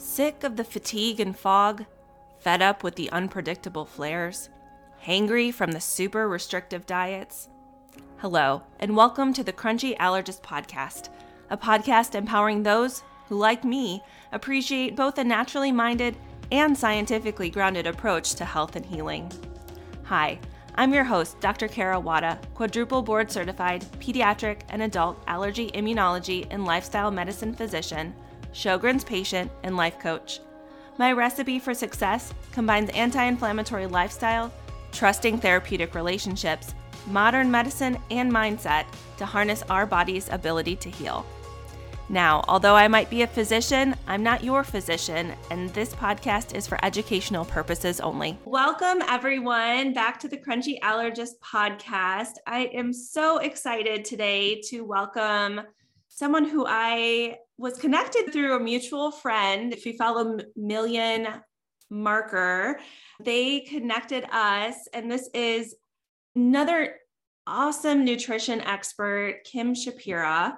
Sick of the fatigue and fog? Fed up with the unpredictable flares? Hangry from the super restrictive diets? Hello, and welcome to the Crunchy Allergist Podcast, a podcast empowering those who, like me, appreciate both a naturally minded and scientifically grounded approach to health and healing. Hi, I'm your host, Dr. Kara Wada, quadruple board certified pediatric and adult allergy immunology and lifestyle medicine physician Sjogren's patient, and life coach. My recipe for success combines anti inflammatory lifestyle, trusting therapeutic relationships, modern medicine, and mindset to harness our body's ability to heal. Now, although I might be a physician, I'm not your physician, and this podcast is for educational purposes only. Welcome, everyone, back to the Crunchy Allergist podcast. I am so excited today to welcome someone who I was connected through a mutual friend. If you follow Million Marker, they connected us, and this is another awesome nutrition expert, Kim Shapira.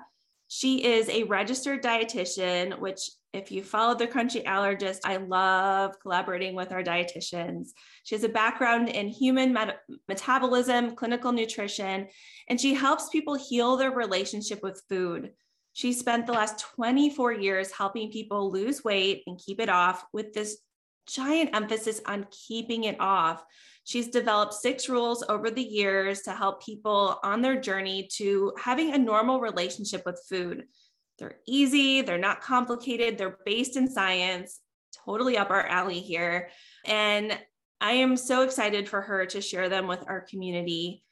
She is a registered dietitian, which if you follow the Crunchy Allergist, I love collaborating with our dietitians. She has a background in human met- metabolism, clinical nutrition, and she helps people heal their relationship with food. She spent the last 24 years helping people lose weight and keep it off with this giant emphasis on keeping it off. She's developed six rules over the years to help people on their journey to having a normal relationship with food. They're easy, they're not complicated, they're based in science, totally up our alley here. And I am so excited for her to share them with our community.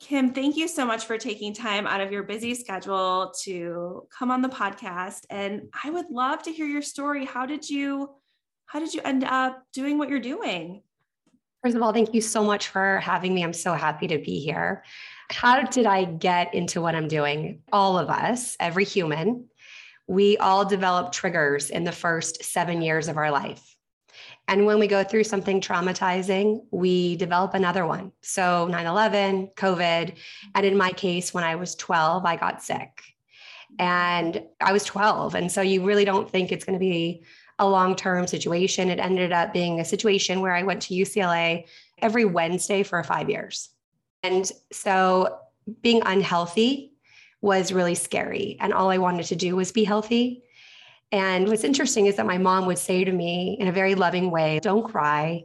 Kim, thank you so much for taking time out of your busy schedule to come on the podcast. And I would love to hear your story. How did you how did you end up doing what you're doing? First of all, thank you so much for having me. I'm so happy to be here. How did I get into what I'm doing? All of us, every human, we all develop triggers in the first seven years of our life. And when we go through something traumatizing, we develop another one. So 9 11, COVID. And in my case, when I was 12, I got sick. And I was 12. And so you really don't think it's going to be a long term situation. It ended up being a situation where I went to UCLA every Wednesday for five years. And so being unhealthy was really scary. And all I wanted to do was be healthy. And what's interesting is that my mom would say to me in a very loving way, Don't cry.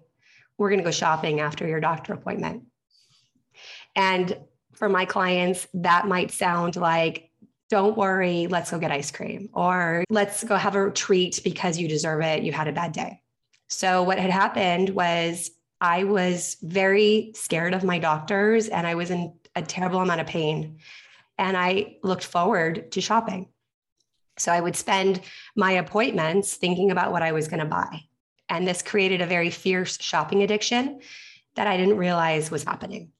We're going to go shopping after your doctor appointment. And for my clients, that might sound like, Don't worry, let's go get ice cream, or let's go have a treat because you deserve it. You had a bad day. So, what had happened was I was very scared of my doctors and I was in a terrible amount of pain. And I looked forward to shopping. So I would spend my appointments thinking about what I was going to buy. And this created a very fierce shopping addiction that I didn't realize was happening.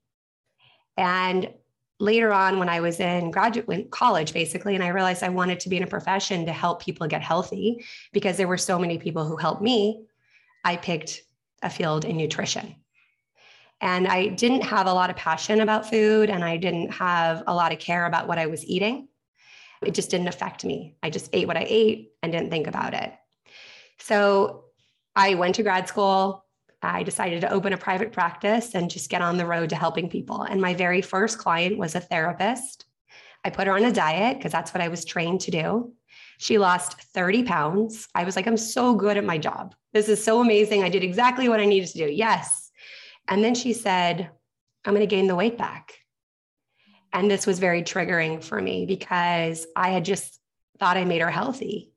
And later on, when I was in graduate college, basically, and I realized I wanted to be in a profession to help people get healthy because there were so many people who helped me, I picked a field in nutrition. And I didn't have a lot of passion about food and I didn't have a lot of care about what I was eating. It just didn't affect me. I just ate what I ate and didn't think about it. So I went to grad school. I decided to open a private practice and just get on the road to helping people. And my very first client was a therapist. I put her on a diet because that's what I was trained to do. She lost 30 pounds. I was like, I'm so good at my job. This is so amazing. I did exactly what I needed to do. Yes. And then she said, I'm going to gain the weight back. And this was very triggering for me because I had just thought I made her healthy.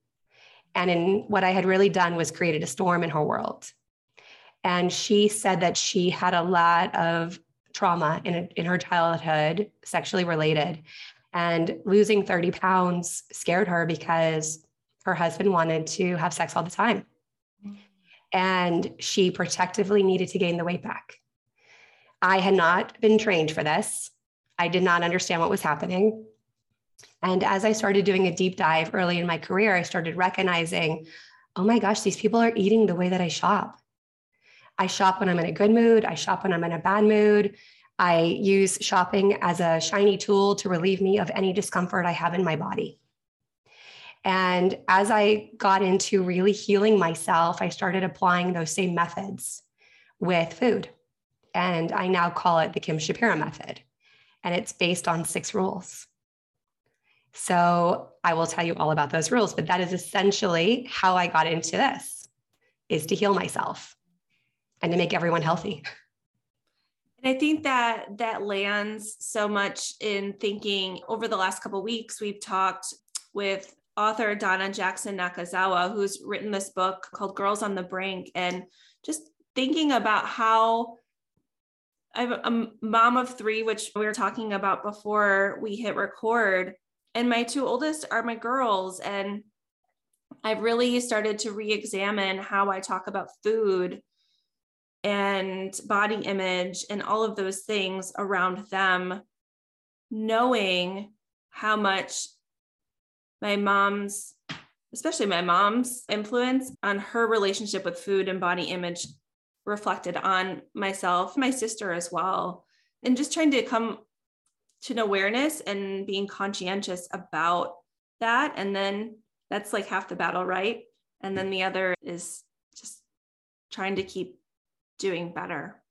And in what I had really done was created a storm in her world. And she said that she had a lot of trauma in, in her childhood, sexually related. And losing 30 pounds scared her because her husband wanted to have sex all the time. And she protectively needed to gain the weight back. I had not been trained for this. I did not understand what was happening. And as I started doing a deep dive early in my career, I started recognizing, oh my gosh, these people are eating the way that I shop. I shop when I'm in a good mood, I shop when I'm in a bad mood. I use shopping as a shiny tool to relieve me of any discomfort I have in my body. And as I got into really healing myself, I started applying those same methods with food. And I now call it the Kim Shapira method. And it's based on six rules. So I will tell you all about those rules, but that is essentially how I got into this is to heal myself and to make everyone healthy. And I think that that lands so much in thinking over the last couple weeks we've talked with author Donna Jackson Nakazawa who's written this book called Girls on the Brink and just thinking about how I'm a mom of 3 which we were talking about before we hit record. And my two oldest are my girls and I've really started to re-examine how I talk about food and body image and all of those things around them, knowing how much my mom's, especially my mom's influence on her relationship with food and body image reflected on myself, my sister as well. And just trying to come to an awareness and being conscientious about that. And then that's like half the battle, right? And then the other is just trying to keep doing better.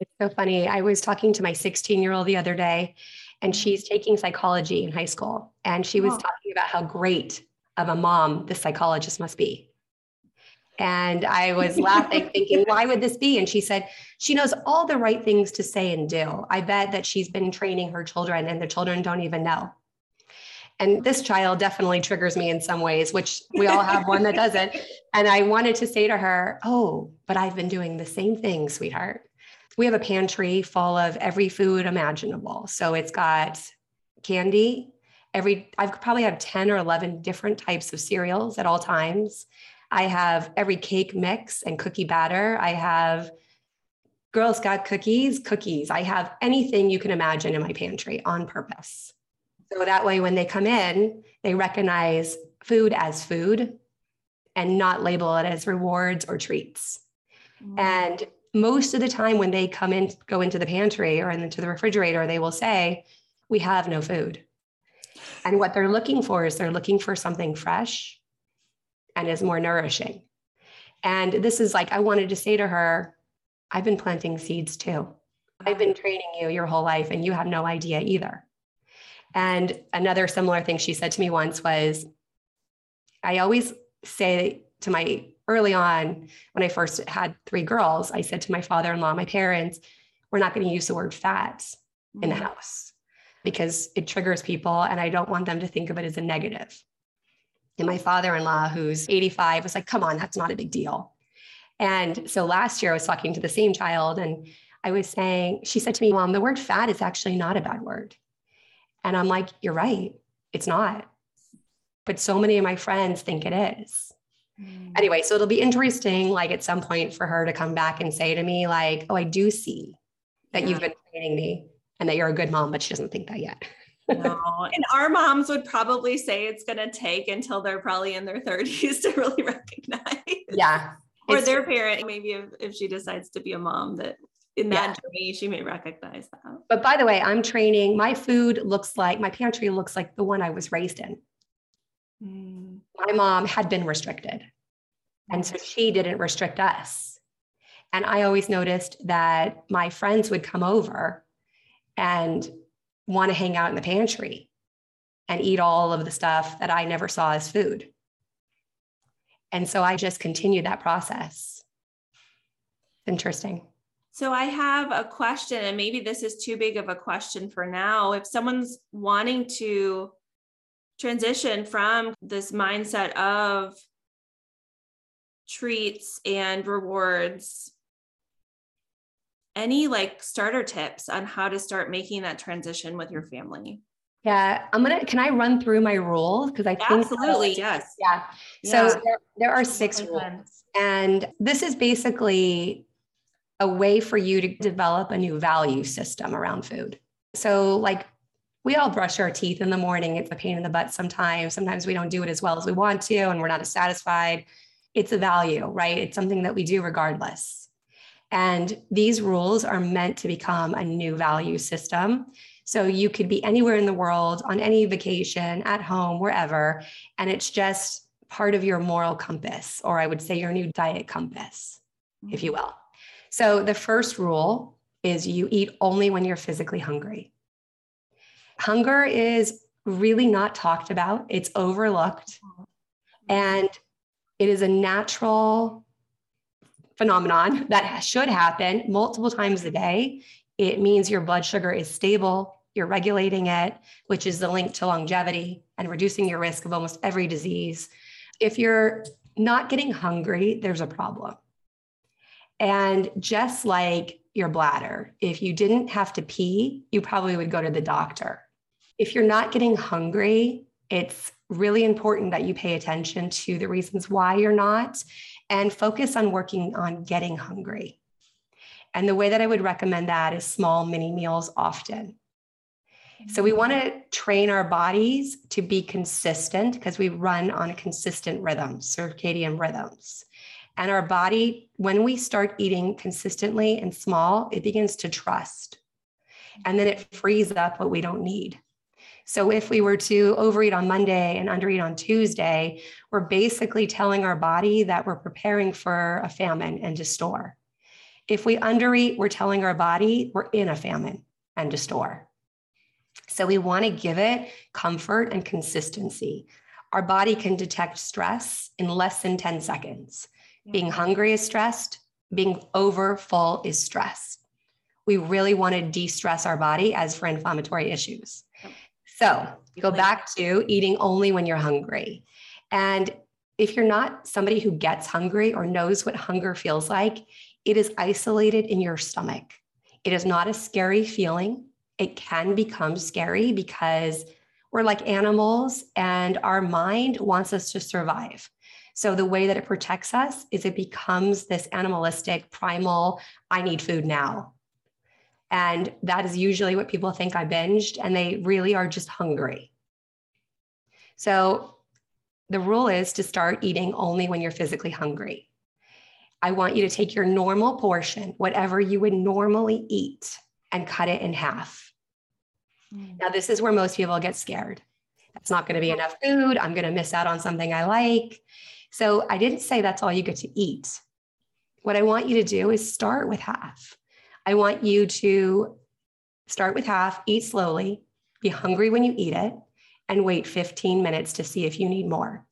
It's so funny. I was talking to my 16 year old the other day, and mm-hmm. she's taking psychology in high school. And she was oh. talking about how great of a mom the psychologist must be. And I was laughing, thinking, why would this be? And she said, she knows all the right things to say and do. I bet that she's been training her children, and the children don't even know. And this child definitely triggers me in some ways, which we all have one that doesn't. And I wanted to say to her, Oh, but I've been doing the same thing, sweetheart. We have a pantry full of every food imaginable. So it's got candy, every, I've probably have 10 or 11 different types of cereals at all times. I have every cake mix and cookie batter. I have Girl Scout cookies, cookies. I have anything you can imagine in my pantry on purpose. So that way, when they come in, they recognize food as food and not label it as rewards or treats. Mm. And most of the time, when they come in, go into the pantry or into the refrigerator, they will say, We have no food. And what they're looking for is they're looking for something fresh and is more nourishing. And this is like, I wanted to say to her, I've been planting seeds too. I've been training you your whole life, and you have no idea either. And another similar thing she said to me once was, I always say to my early on, when I first had three girls, I said to my father in law, my parents, we're not going to use the word fat in the mm. house because it triggers people and I don't want them to think of it as a negative. And my father in law, who's 85, was like, come on, that's not a big deal. And so last year I was talking to the same child and I was saying, she said to me, Mom, the word fat is actually not a bad word. And I'm like, you're right. It's not. But so many of my friends think it is. Mm. Anyway, so it'll be interesting, like at some point for her to come back and say to me, like, oh, I do see that yeah. you've been training me and that you're a good mom, but she doesn't think that yet. No. And our moms would probably say it's going to take until they're probably in their 30s to really recognize. Yeah. Or their parent, maybe if, if she decides to be a mom, that in that yeah. journey, she may recognize that. But by the way, I'm training. My food looks like my pantry looks like the one I was raised in. Mm. My mom had been restricted. And so she didn't restrict us. And I always noticed that my friends would come over and want to hang out in the pantry and eat all of the stuff that I never saw as food. And so I just continued that process. Interesting. So I have a question, and maybe this is too big of a question for now. If someone's wanting to transition from this mindset of treats and rewards, any like starter tips on how to start making that transition with your family? Yeah, I'm gonna. Can I run through my rules? Because I think absolutely yes. Yeah. So. There, there are six rules, and this is basically a way for you to develop a new value system around food. So, like, we all brush our teeth in the morning. It's a pain in the butt sometimes. Sometimes we don't do it as well as we want to, and we're not as satisfied. It's a value, right? It's something that we do regardless. And these rules are meant to become a new value system So you could be anywhere in the world on any vacation, at home, wherever, and it's just part of your moral compass, or I would say your new diet compass, if you will. So the first rule is you eat only when you're physically hungry. Hunger is really not talked about, it's overlooked, mm-hmm. and it is a natural phenomenon that should happen multiple times a day. It means your blood sugar is stable, you're regulating it, which is the link to longevity and reducing your risk of almost every disease. If you're not getting hungry, there's a problem. And just like your bladder, if you didn't have to pee, you probably would go to the doctor. If you're not getting hungry, it's really important that you pay attention to the reasons why you're not and focus on working on getting hungry. And the way that I would recommend that is small mini meals often. So we want to train our bodies to be consistent because we run on a consistent rhythms, circadian rhythms. And our body, when we start eating consistently and small, it begins to trust. And then it frees up what we don't need. So if we were to overeat on Monday and undereat on Tuesday, we're basically telling our body that we're preparing for a famine and to store. If we undereat, we're telling our body we're in a famine and to store. So we want to give it comfort and consistency. Our body can detect stress in less than 10 seconds. Being hungry is stressed, being over full is stress. We really want to de stress our body as for inflammatory issues. So go back to eating only when you're hungry. And if you're not somebody who gets hungry or knows what hunger feels like, it is isolated in your stomach. It is not a scary feeling. It can become scary because we're like animals and our mind wants us to survive. So the way that it protects us is it becomes this animalistic, primal, I need food now. And that is usually what people think I binged, and they really are just hungry. So the rule is to start eating only when you're physically hungry. I want you to take your normal portion, whatever you would normally eat, and cut it in half. Mm. Now, this is where most people get scared. That's not going to be enough food. I'm going to miss out on something I like. So I didn't say that's all you get to eat. What I want you to do is start with half. I want you to start with half, eat slowly, be hungry when you eat it, and wait 15 minutes to see if you need more.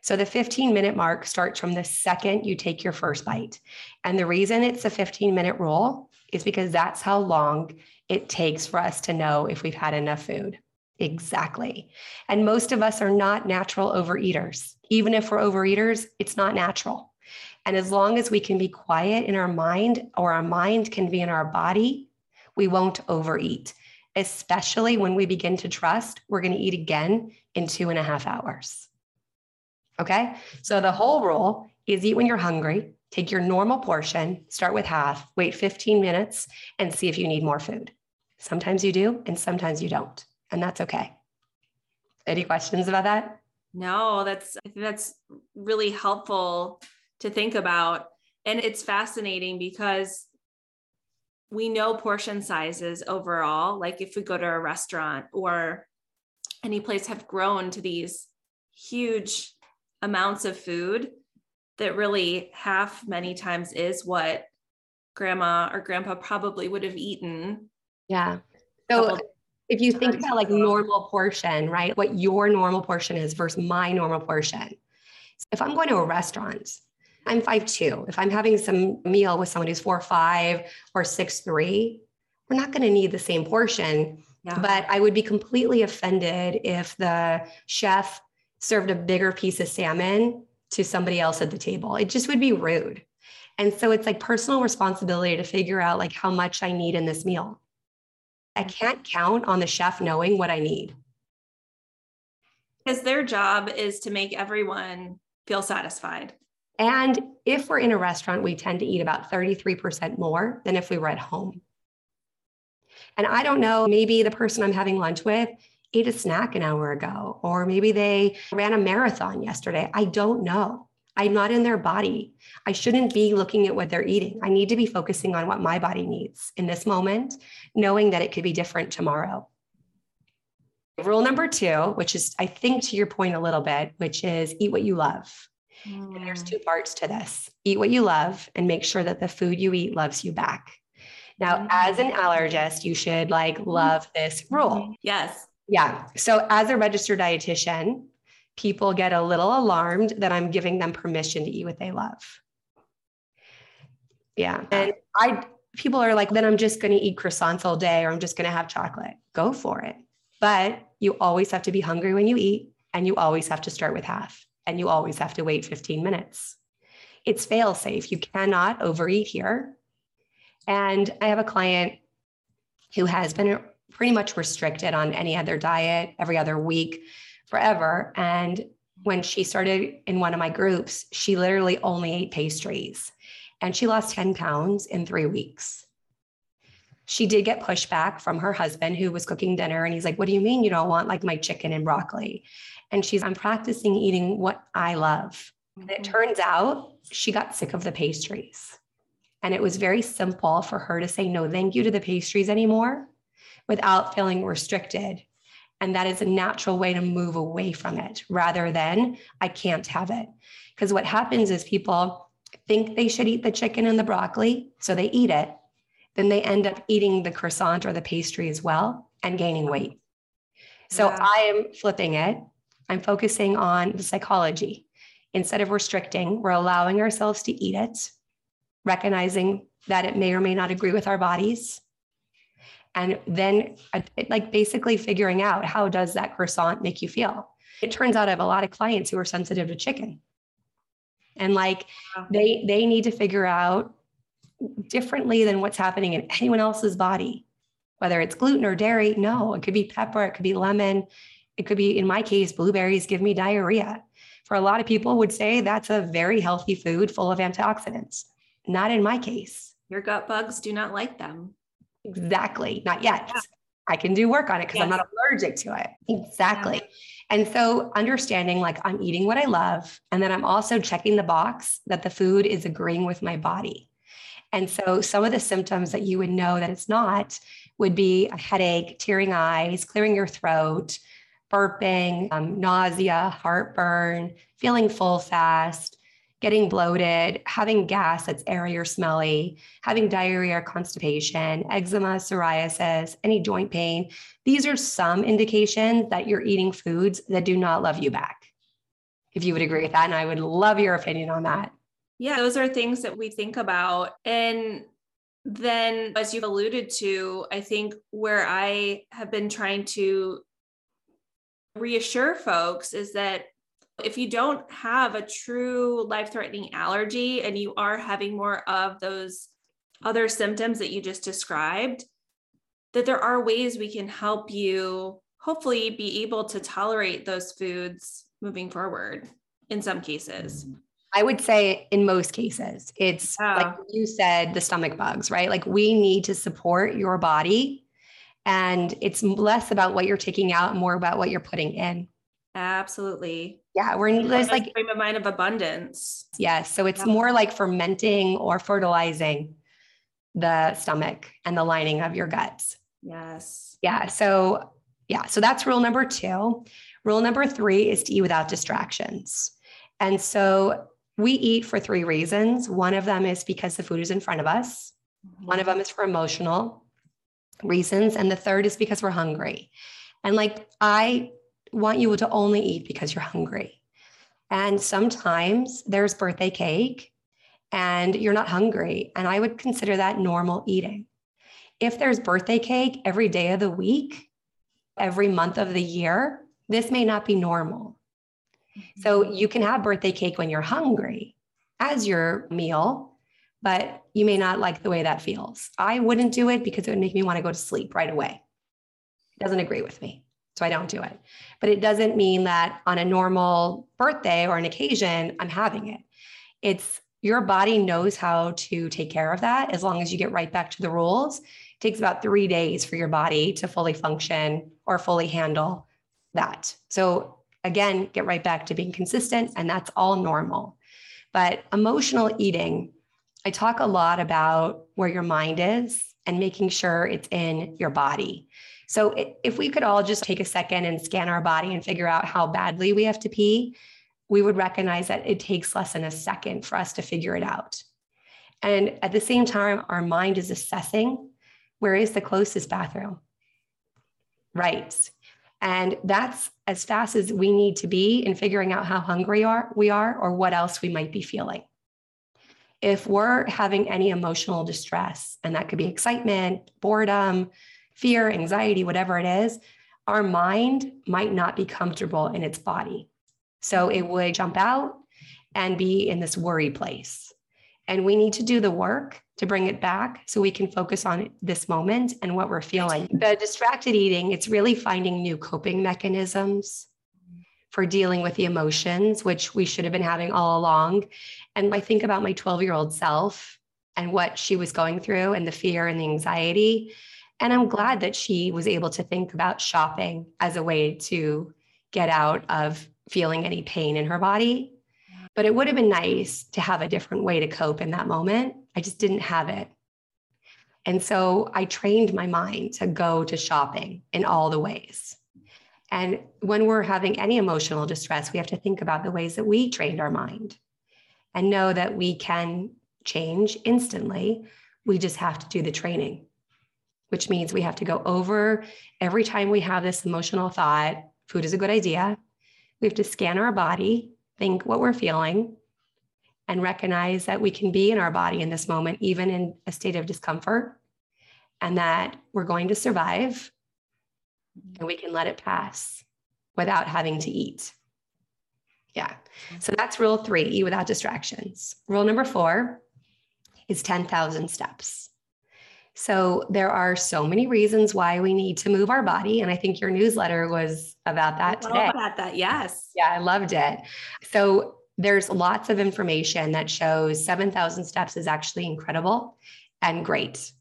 So the 15 minute mark starts from the second you take your first bite. And the reason it's a 15 minute rule is because that's how long it takes for us to know if we've had enough food. Exactly. And most of us are not natural overeaters. Even if we're overeaters, it's not natural. And as long as we can be quiet in our mind or our mind can be in our body, we won't overeat, especially when we begin to trust we're going to eat again in two and a half hours. Okay. So the whole rule is eat when you're hungry, take your normal portion, start with half, wait 15 minutes, and see if you need more food. Sometimes you do, and sometimes you don't. And that's okay. Any questions about that? No, that's that's really helpful to think about. And it's fascinating because we know portion sizes overall. Like if we go to a restaurant or any place have grown to these huge amounts of food that really half many times is what grandma or grandpa probably would have eaten. Yeah. So if you think about like normal portion, right? What your normal portion is versus my normal portion. If I'm going to a restaurant I'm five two. If I'm having some meal with someone who's four five or six three, we're not going to need the same portion. Yeah. But I would be completely offended if the chef served a bigger piece of salmon to somebody else at the table. It just would be rude. And so it's like personal responsibility to figure out like how much I need in this meal. I mm-hmm. can't count on the chef knowing what I need. Because their job is to make everyone feel satisfied. And if we're in a restaurant, we tend to eat about 33% more than if we were at home. And I don't know, maybe the person I'm having lunch with ate a snack an hour ago, or maybe they ran a marathon yesterday. I don't know. I'm not in their body. I shouldn't be looking at what they're eating. I need to be focusing on what my body needs in this moment, knowing that it could be different tomorrow. Rule number two, which is, I think, to your point a little bit, which is eat what you love. Mm. And there's mm. two parts to this eat what you love and make sure that the food you eat loves you back. Now, mm. as an allergist, you should like love this rule. Yes. Yeah. So, as a registered dietitian, people get a little alarmed that I'm giving them permission to eat what they love. Yeah. And I, people are like, then I'm just going to eat croissants all day or I'm just going to have chocolate. Go for it. But you always have to be hungry when you eat and you always have to start with half and you always have to wait 15 minutes. It's fail safe. You cannot overeat here. And I have a client who has been pretty much restricted on any other diet every other week forever. And when she started in one of my groups, she literally only ate pastries and she lost 10 pounds in three weeks. She did get pushback from her husband who was cooking dinner. And he's like, What do you mean you don't want like my chicken and broccoli? And she's, I'm practicing eating what I love. And it mm-hmm. turns out she got sick of the pastries. And it was very simple for her to say no thank you to the pastries anymore without feeling restricted. And that is a natural way to move away from it rather than I can't have it. Because what happens is people think they should eat the chicken and the broccoli, so they eat it. Then they end up eating the croissant or the pastry as well and gaining weight. So yeah. I am flipping it. I'm focusing on the psychology. Instead of restricting, we're allowing ourselves to eat it, recognizing that it may or may not agree with our bodies, and then uh, like basically figuring out how does that croissant make you feel. It turns out i have a lot of clients who are sensitive to chicken. And like they they need to figure out differently than what's happening in anyone else's body. Whether it's gluten or dairy no it could be pepper it could be lemon it could be in my case blueberries give me diarrhea for a lot of people would say that's a very healthy food full of antioxidants not in my case your gut bugs do not like them Exactly. Not yet. Yeah. I can do work on it because yes. I'm not allergic to it. Exactly. Yeah. And so understanding like I'm eating what I love, and then I'm also checking the box that the food is agreeing with my body. And so some of the symptoms that you would know that it's not would be a headache, tearing eyes, clearing your throat, burping, um, nausea, heartburn, feeling full fast, getting bloated, having gas that's airy or smelly, having diarrhea or constipation, eczema, psoriasis, any joint pain. These are some indications that you're eating foods that do not love you back. If you would agree with that, and I would love your opinion on that. Yeah, those are things that we think about. And then, as you've alluded to, I think where I have been trying to reassure folks is that if you don't have a true life threatening allergy and you are having more of those other symptoms that you just described, that there are ways we can help you hopefully be able to tolerate those foods moving forward in some cases. Mm-hmm. I would say in most cases, it's yeah. like you said, the stomach bugs, right? Like we need to support your body. And it's less about what you're taking out more about what you're putting in. Absolutely. Yeah, we're in this like frame of mind of abundance. Yes. So it's yeah. more like fermenting or fertilizing the stomach and the lining of your guts. Yes. Yeah. So yeah. So that's rule number two. Rule number three is to eat without distractions. And so we eat for three reasons. One of them is because the food is in front of us. Mm-hmm. One of them is for emotional reasons. And the third is because we're hungry. And like I want you to only eat because you're hungry. And sometimes there's birthday cake and you're not hungry. And I would consider that normal eating. If there's birthday cake every day of the week, every month of the year, this may not be normal. So mm-hmm. you can have birthday cake when you're hungry as your meal, but you may not like the way that feels. I wouldn't do it because it would make me want to go to sleep right away. It doesn't agree with me. So I don't do it. But it doesn't mean that on a normal birthday or an occasion, I'm having it. It's your body knows how to take care of that as long as you get right back to the rules. It takes about three days for your body to fully function or fully handle that. So again, get right back to being consistent, and that's all normal. But emotional eating, I talk a lot about where your mind is and making sure it's in your body. So if we could all just take a second and scan our body and figure out how badly we have to pee, we would recognize that it takes less than a second for us to figure it out. And at the same time, our mind is assessing where is the closest bathroom? Right. And that's as fast as we need to be in figuring out how hungry are, we are or what else we might be feeling. If we're having any emotional distress, and that could be excitement, boredom, fear, anxiety, whatever it is, our mind might not be comfortable in its body. So it would jump out and be in this worry place. And we need to do the work to bring it back so we can focus on this moment and what we're feeling. The distracted eating, it's really finding new coping mechanisms for dealing with the emotions, which we should have been having all along. And I think about my 12 year old self and what she was going through and the fear and the anxiety. And I'm glad that she was able to think about shopping as a way to get out of feeling any pain in her body. But it would have been nice to have a different way to cope in that moment. I just didn't have it. And so I trained my mind to go to shopping in all the ways. And when we're having any emotional distress, we have to think about the ways that we trained our mind and know that we can change instantly. We just have to do the training, which means we have to go over every time we have this emotional thought food is a good idea. We have to scan our body, think what we're feeling, and recognize that we can be in our body in this moment, even in a state of discomfort, and that we're going to survive and we can let it pass without having to eat. Yeah. So that's rule three eat without distractions. Rule number four is 10,000 steps. So there are so many reasons why we need to move our body. And I think your newsletter was about that today. About that, yes. Yeah, I loved it. So there's lots of information that shows 7,000 steps is actually incredible and great.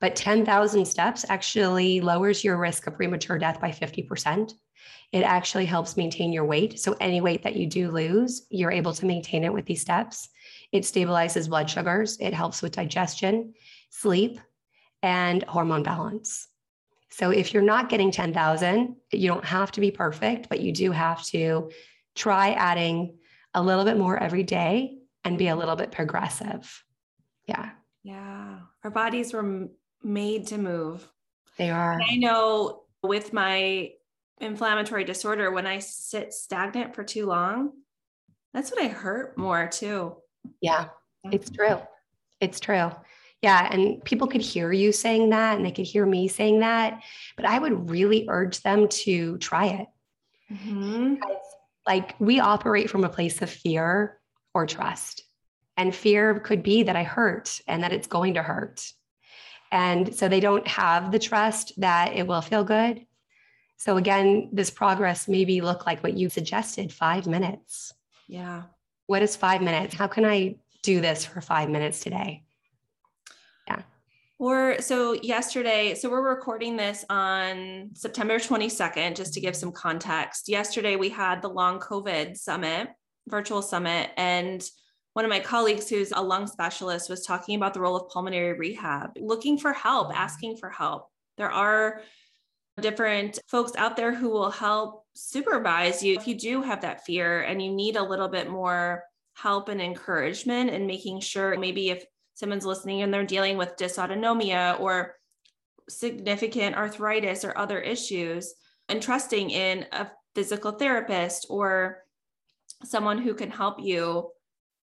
But 10,000 steps actually lowers your risk of premature death by 50%. It actually helps maintain your weight. So, any weight that you do lose, you're able to maintain it with these steps. It stabilizes blood sugars, it helps with digestion, sleep, and hormone balance. So if you're not getting 10,000, you don't have to be perfect, but you do have to try adding a little bit more every day and be a little bit progressive. Yeah. Yeah. Our bodies were made to move. They are. And I know with my inflammatory disorder, when I sit stagnant for too long, that's what I hurt more too. Yeah, it's true. It's true. Yeah. And people could hear you saying that and they could hear me saying that. But I would really urge them to try it. Mm-hmm. Like we operate from a place of fear or trust. And fear could be that I hurt and that it's going to hurt. And so they don't have the trust that it will feel good. So again, this progress maybe look like what you suggested five minutes. Yeah. What is five minutes? How can I do this for five minutes today? Yeah. Or so yesterday, so we're recording this on September 22nd, just to give some context. Yesterday, we had the long COVID summit, virtual summit, and one of my colleagues who's a lung specialist was talking about the role of pulmonary rehab, looking for help, mm. asking for help. There are different folks out there who will help supervise you if you do have that fear and you need a little bit more help and encouragement and making sure maybe if someone's listening and they're dealing with dysautonomia or significant arthritis or other issues and trusting in a physical therapist or someone who can help you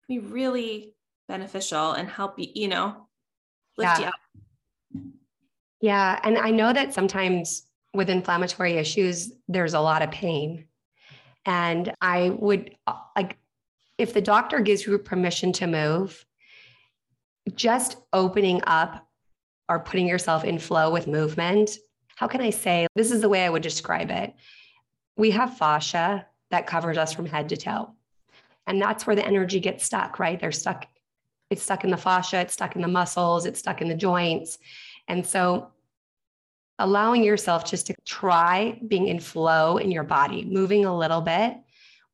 be really beneficial and help you, you know, lift yeah. you up. Yeah. And I know that sometimes with inflammatory issues, there's a lot of pain. And I would uh, like, if the doctor gives you permission to move, just opening up or putting yourself in flow with movement. How can I say this is the way I would describe it? We have fascia that covers us from head to toe. And that's where the energy gets stuck, right? They're stuck, it's stuck in the fascia, it's stuck in the muscles, it's stuck in the joints. And so allowing yourself just to try being in flow in your body, moving a little bit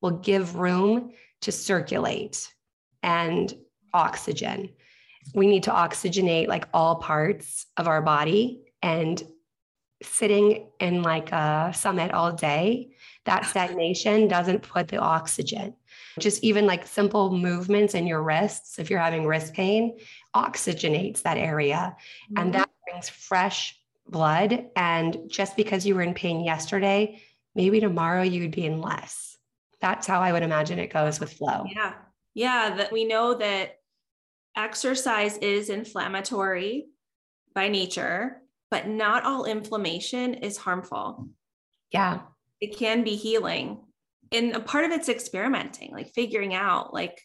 will give room to circulate and oxygen we need to oxygenate like all parts of our body and sitting in like a summit all day that stagnation doesn't put the oxygen just even like simple movements in your wrists if you're having wrist pain oxygenates that area mm-hmm. and that brings fresh blood and just because you were in pain yesterday maybe tomorrow you would be in less that's how i would imagine it goes with flow yeah yeah that we know that exercise is inflammatory by nature, but not all inflammation is harmful. Yeah. It can be healing. And a part of it's experimenting, like figuring out like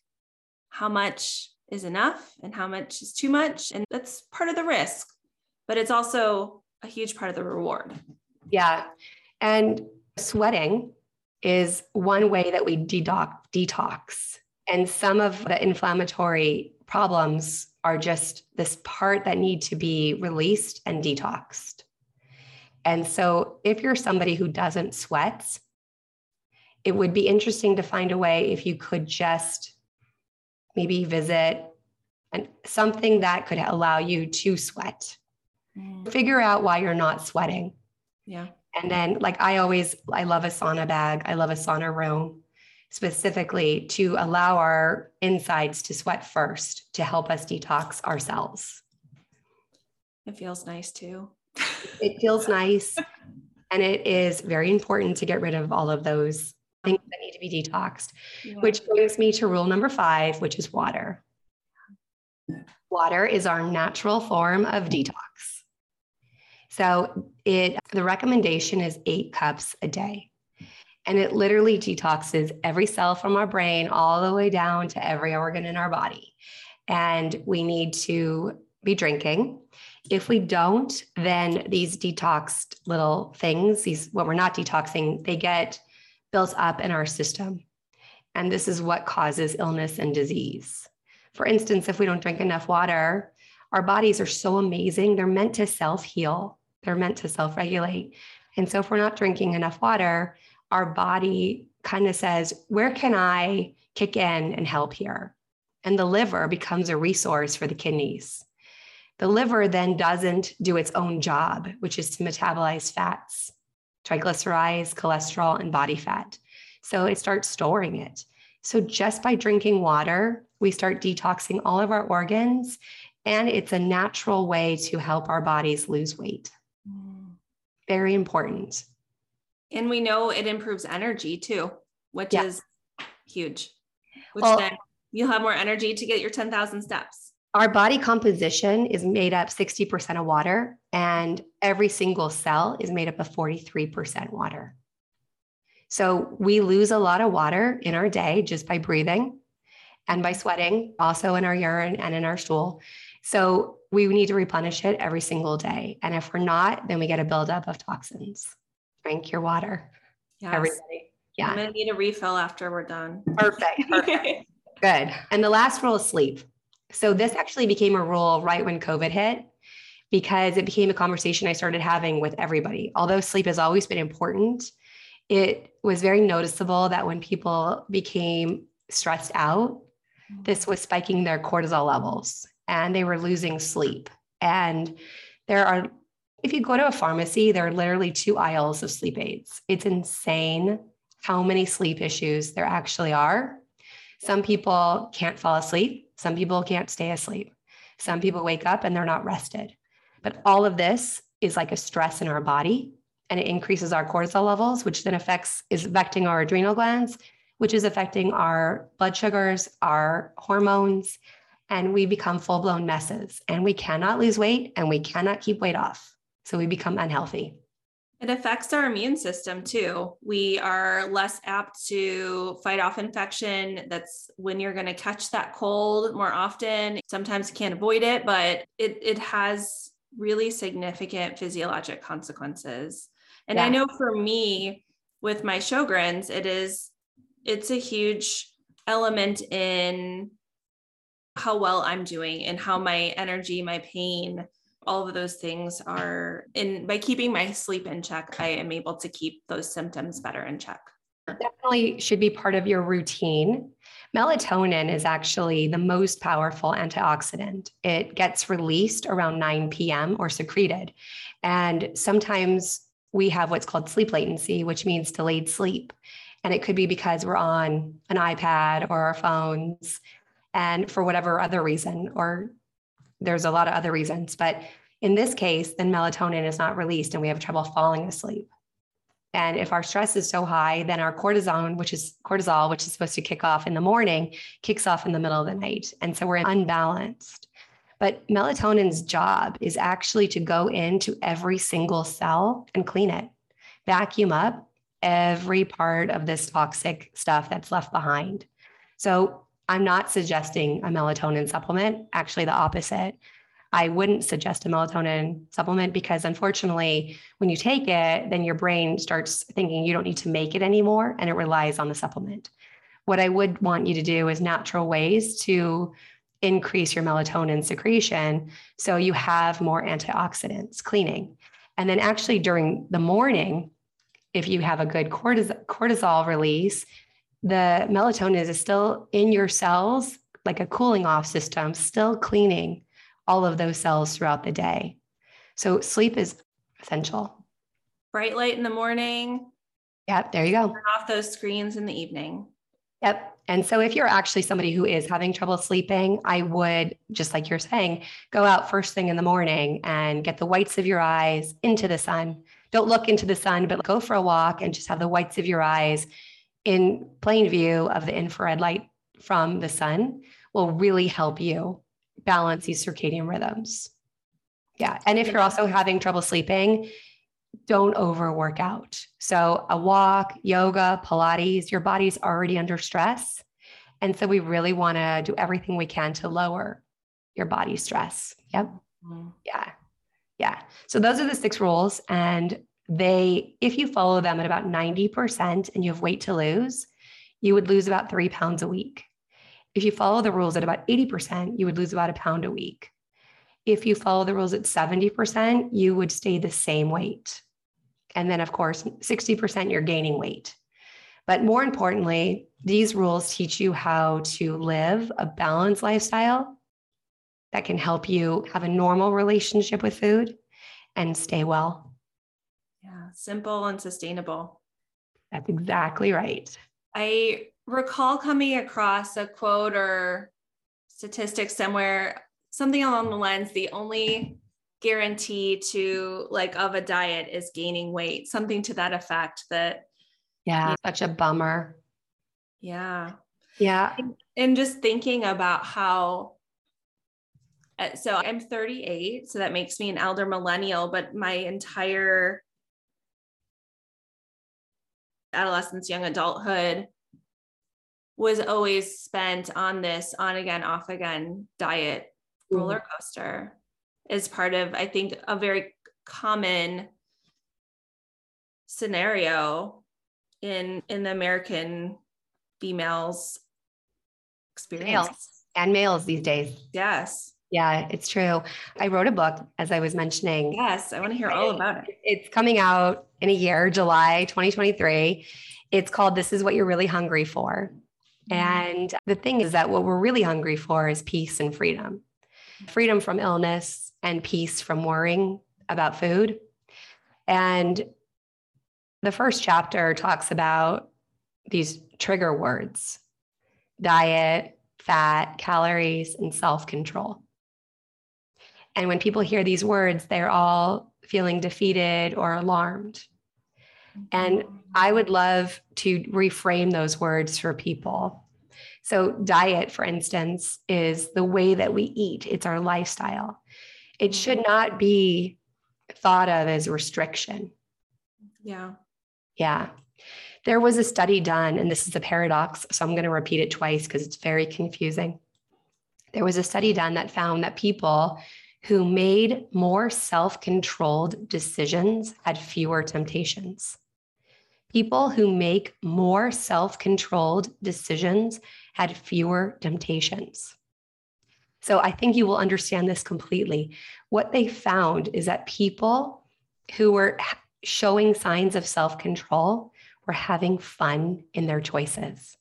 how much is enough and how much is too much. And that's part of the risk, but it's also a huge part of the reward. Yeah. And sweating is one way that we detox. And some of the inflammatory problems are just this part that need to be released and detoxed. And so if you're somebody who doesn't sweat, it would be interesting to find a way if you could just maybe visit and something that could allow you to sweat. Mm. Figure out why you're not sweating. Yeah. And then like I always I love a sauna bag. I love a sauna room specifically to allow our insides to sweat first to help us detox ourselves. It feels nice too. it feels nice. And it is very important to get rid of all of those things that need to be detoxed, yeah. which brings me to rule number five, which is water. Water is our natural form of detox. So it the recommendation is eight cups a day. And it literally detoxes every cell from our brain all the way down to every organ in our body. And we need to be drinking. If we don't, then these detoxed little things, these what we're not detoxing, they get built up in our system. And this is what causes illness and disease. For instance, if we don't drink enough water, our bodies are so amazing. They're meant to self heal, they're meant to self regulate. And so, if we're not drinking enough water, our body kind of says, where can I kick in and help here? And the liver becomes a resource for the kidneys. The liver then doesn't do its own job, which is to metabolize fats, triglycerides, cholesterol, and body fat. So it starts storing it. So just by drinking water, we start detoxing all of our organs, and it's a natural way to help our bodies lose weight. Mm. Very important. And we know it improves energy too, which yeah. is huge. Which well, then you'll have more energy to get your 10,000 steps. Our body composition is made up 60% of water, and every single cell is made up of 43% water. So we lose a lot of water in our day just by breathing and by sweating, also in our urine and in our stool. So we need to replenish it every single day. And if we're not, then we get a buildup of toxins drink your water. Yes. Everybody. Yeah. I'm gonna need a refill after we're done. Perfect. Perfect. Good. And the last rule is sleep. So this actually became a rule right when COVID hit because it became a conversation I started having with everybody. Although sleep has always been important, it was very noticeable that when people became stressed out, this was spiking their cortisol levels and they were losing sleep. And there are if you go to a pharmacy, there are literally two aisles of sleep aids. It's insane how many sleep issues there actually are. Some people can't fall asleep, some people can't stay asleep. Some people wake up and they're not rested. But all of this is like a stress in our body and it increases our cortisol levels, which then affects is affecting our adrenal glands, which is affecting our blood sugars, our hormones, and we become full-blown messes. And we cannot lose weight and we cannot keep weight off. So we become unhealthy. It affects our immune system too. We are less apt to fight off infection. That's when you're going to catch that cold more often. Sometimes you can't avoid it, but it, it has really significant physiologic consequences. And yeah. I know for me with my Sjogren's, it is, it's a huge element in how well I'm doing and how my energy, my pain all of those things are in by keeping my sleep in check i am able to keep those symptoms better in check Definitely should be part of your routine. Melatonin is actually the most powerful antioxidant. It gets released around 9 p.m. or secreted. And sometimes we have what's called sleep latency, which means delayed sleep. And it could be because we're on an iPad or our phones and for whatever other reason, or there's a lot of other reasons. But in this case, then melatonin is not released and we have trouble falling asleep. And if our stress is so high, then our cortisone, which is cortisol, which is supposed to kick off in the morning, kicks off in the middle of the night. And so we're unbalanced. But melatonin's job is actually to go into every single cell and clean it, vacuum up every part of this toxic stuff that's left behind. So I'm not suggesting a melatonin supplement, actually, the opposite. I wouldn't suggest a melatonin supplement because unfortunately, when you take it, then your brain starts thinking you don't need to make it anymore and it relies on the supplement. What I would want you to do is natural ways to increase your melatonin secretion so you have more antioxidants cleaning. And then actually during the morning, if you have a good cortisol, release, the melatonin is still in your cells, like a cooling off system, still cleaning all of those cells throughout the day. So sleep is essential. Bright light in the morning. Yep, there you go. Turn off those screens in the evening. Yep. And so if you're actually somebody who is having trouble sleeping, I would, just like you're saying, go out first thing in the morning and get the whites of your eyes into the sun. Don't look into the sun, but go for a walk and just have the whites of your eyes in plain view of the infrared light from the sun will really help you balance these circadian rhythms. Yeah. And if you're also having trouble sleeping, don't overwork out. So, a walk, yoga, Pilates, your body's already under stress. And so, we really want to do everything we can to lower your body stress. Yep. Mm-hmm. Yeah. Yeah. So, those are the six rules. And they, if you follow them at about 90% and you have weight to lose, you would lose about three pounds a week. If you follow the rules at about 80%, you would lose about a pound a week. If you follow the rules at 70%, you would stay the same weight. And then, of course, 60%, you're gaining weight. But more importantly, these rules teach you how to live a balanced lifestyle that can help you have a normal relationship with food and stay well. Yeah, simple and sustainable. That's exactly right. I recall coming across a quote or statistic somewhere, something along the lines the only guarantee to like of a diet is gaining weight, something to that effect that yeah, such a bummer. Yeah. Yeah. And just thinking about how uh, so I'm 38, so that makes me an elder millennial, but my entire adolescence, young adulthood was always spent on this on again, off again diet mm-hmm. roller coaster is part of, I think, a very common scenario in in the American females experience. Males and males these days. Yes. Yeah, it's true. I wrote a book, as I was mentioning. Yes, I want to hear all about it. It's coming out in a year, July 2023. It's called This Is What You're Really Hungry For. Mm-hmm. And the thing is that what we're really hungry for is peace and freedom freedom from illness and peace from worrying about food. And the first chapter talks about these trigger words diet, fat, calories, and self control. And when people hear these words, they're all feeling defeated or alarmed. And I would love to reframe those words for people. So, diet, for instance, is the way that we eat, it's our lifestyle. It should not be thought of as restriction. Yeah. Yeah. There was a study done, and this is a paradox. So I'm going to repeat it twice because it's very confusing. There was a study done that found that people who made more self controlled decisions had fewer temptations. People who make more self controlled decisions had fewer temptations. So I think you will understand this completely. What they found is that people who were showing signs of self control were having fun in their choices.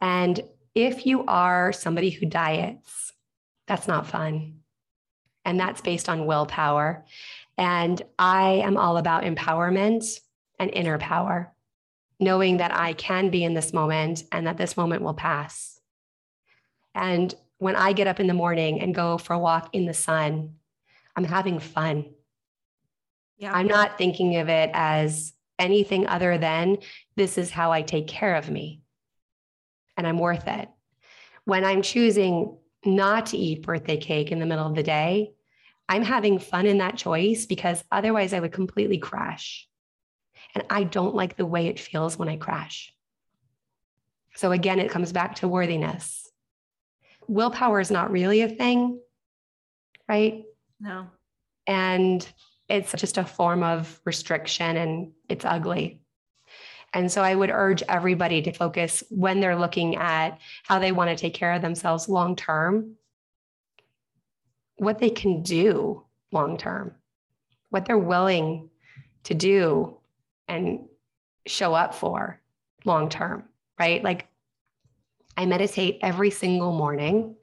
And if you are somebody who diets, that's not fun. And that's based on willpower. And I am all about empowerment and inner power, knowing that I can be in this moment and that this moment will pass. And when I get up in the morning and go for a walk in the sun, I'm having fun. Yeah. I'm not thinking of it as anything other than this is how I take care of me and I'm worth it. When I'm choosing not to eat birthday cake in the middle of the day, I'm having fun in that choice because otherwise I would completely crash. And I don't like the way it feels when I crash. So again, it comes back to worthiness. Willpower is not really a thing, right? No. And it's just a form of restriction and it's ugly. And so I would urge everybody to focus when they're looking at how they want to take care of themselves long term, what they can do long term, what they're willing to do and show up for long term, right? Like I meditate every single morning.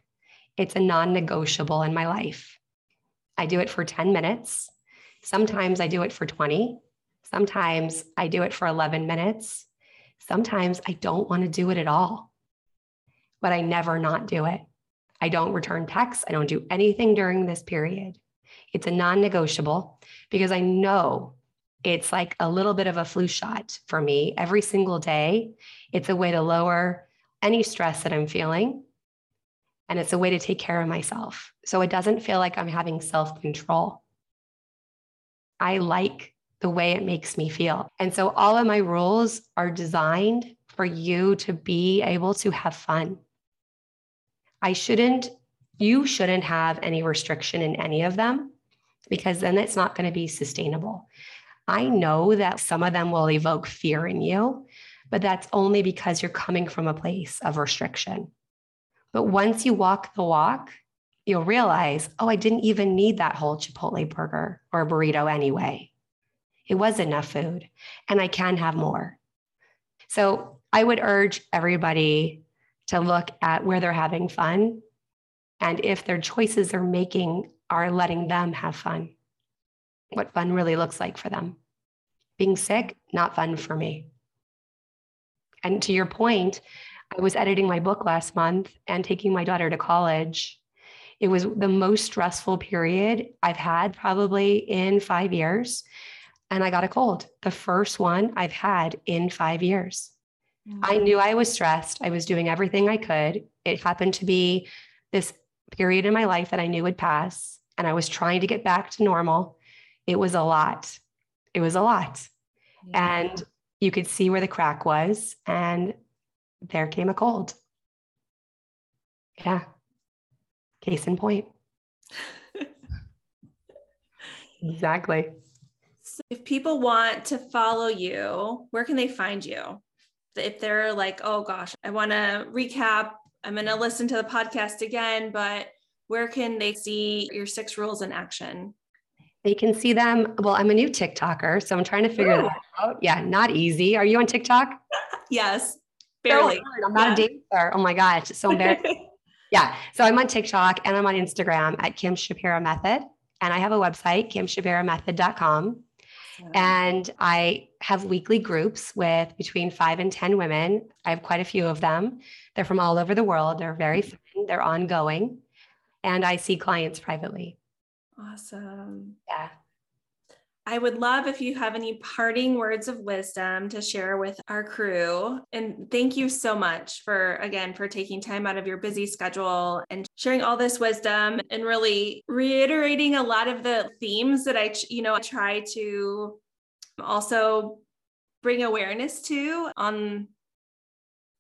It's a non negotiable in my life. I do it for 10 minutes. Sometimes I do it for 20. Sometimes I do it for 11 minutes. Sometimes I don't want to do it at all, but I never not do it. I don't return texts. I don't do anything during this period. It's a non negotiable because I know it's like a little bit of a flu shot for me every single day. It's a way to lower any stress that I'm feeling. And it's a way to take care of myself. So it doesn't feel like I'm having self control. I like the way it makes me feel. And so all of my rules are designed for you to be able to have fun. I shouldn't, you shouldn't have any restriction in any of them because then it's not going to be sustainable. I know that some of them will evoke fear in you, but that's only because you're coming from a place of restriction. But once you walk the walk you'll realize, oh, I didn't even need that whole Chipotle burger or burrito anyway. It was enough food, and I can have more. So I would urge everybody to look at where they're having fun and if their choices they're making are letting them have fun, what fun really looks like for them. Being sick, not fun for me. And to your point, I was editing my book last month and taking my daughter to college it was the most stressful period I've had probably in five years. And I got a cold, the first one I've had in five years. Mm-hmm. I knew I was stressed. I was doing everything I could. It happened to be this period in my life that I knew would pass. And I was trying to get back to normal. It was a lot. It was a lot. Yeah. And you could see where the crack was. And there came a cold. Yeah. Case in point. exactly. So if people want to follow you, where can they find you? If they're like, oh gosh, I want to recap, I'm going to listen to the podcast again, but where can they see your six rules in action? They can see them. Well, I'm a new TikToker, so I'm trying to figure Ooh. that out. Yeah, not easy. Are you on TikTok? yes, barely. So I'm not yeah. a dancer. Oh my gosh, it's so embarrassing. Yeah. So I'm on TikTok and I'm on Instagram at Kim Shapira Method. And I have a website, kimshapiramethod.com. And I have weekly groups with between five and 10 women. I have quite a few of them. They're from all over the world. They're very mm-hmm. fun, they're ongoing. And I see clients privately. Awesome. Yeah. I would love if you have any parting words of wisdom to share with our crew. And thank you so much for, again, for taking time out of your busy schedule and sharing all this wisdom and really reiterating a lot of the themes that I, you know, I try to also bring awareness to on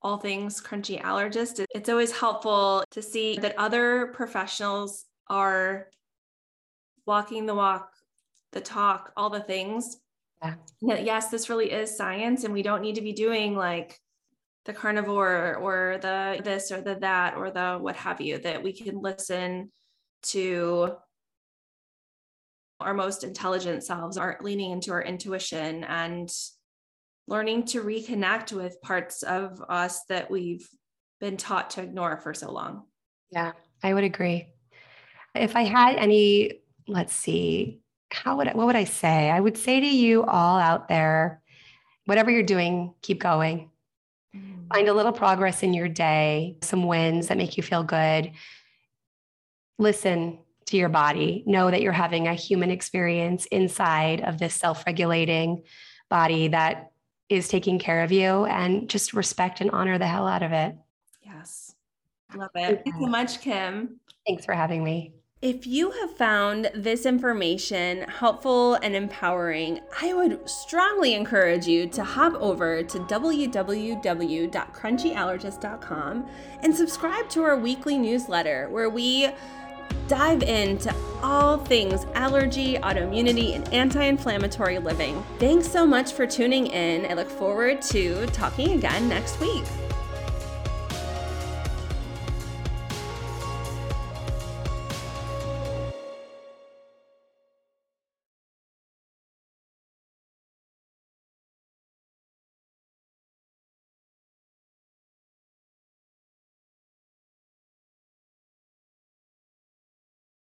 all things crunchy allergist. It's always helpful to see that other professionals are walking the walk the talk, all the things. Yeah. Yes, this really is science, and we don't need to be doing like the carnivore or the this or the that or the what have you, that we can listen to our most intelligent selves, are leaning into our intuition and learning to reconnect with parts of us that we've been taught to ignore for so long. Yeah, I would agree. If I had any, let's see, how would I, what would I say? I would say to you all out there, whatever you're doing, keep going. Mm. Find a little progress in your day, some wins that make you feel good. Listen to your body. Know that you're having a human experience inside of this self regulating body that is taking care of you and just respect and honor the hell out of it. Yes. Love it. Thank you so much, Kim. Thanks for having me. If you have found this information helpful and empowering, I would strongly encourage you to hop over to www.crunchyallergist.com and subscribe to our weekly newsletter where we dive into all things allergy, autoimmunity, and anti inflammatory living. Thanks so much for tuning in. I look forward to talking again next week.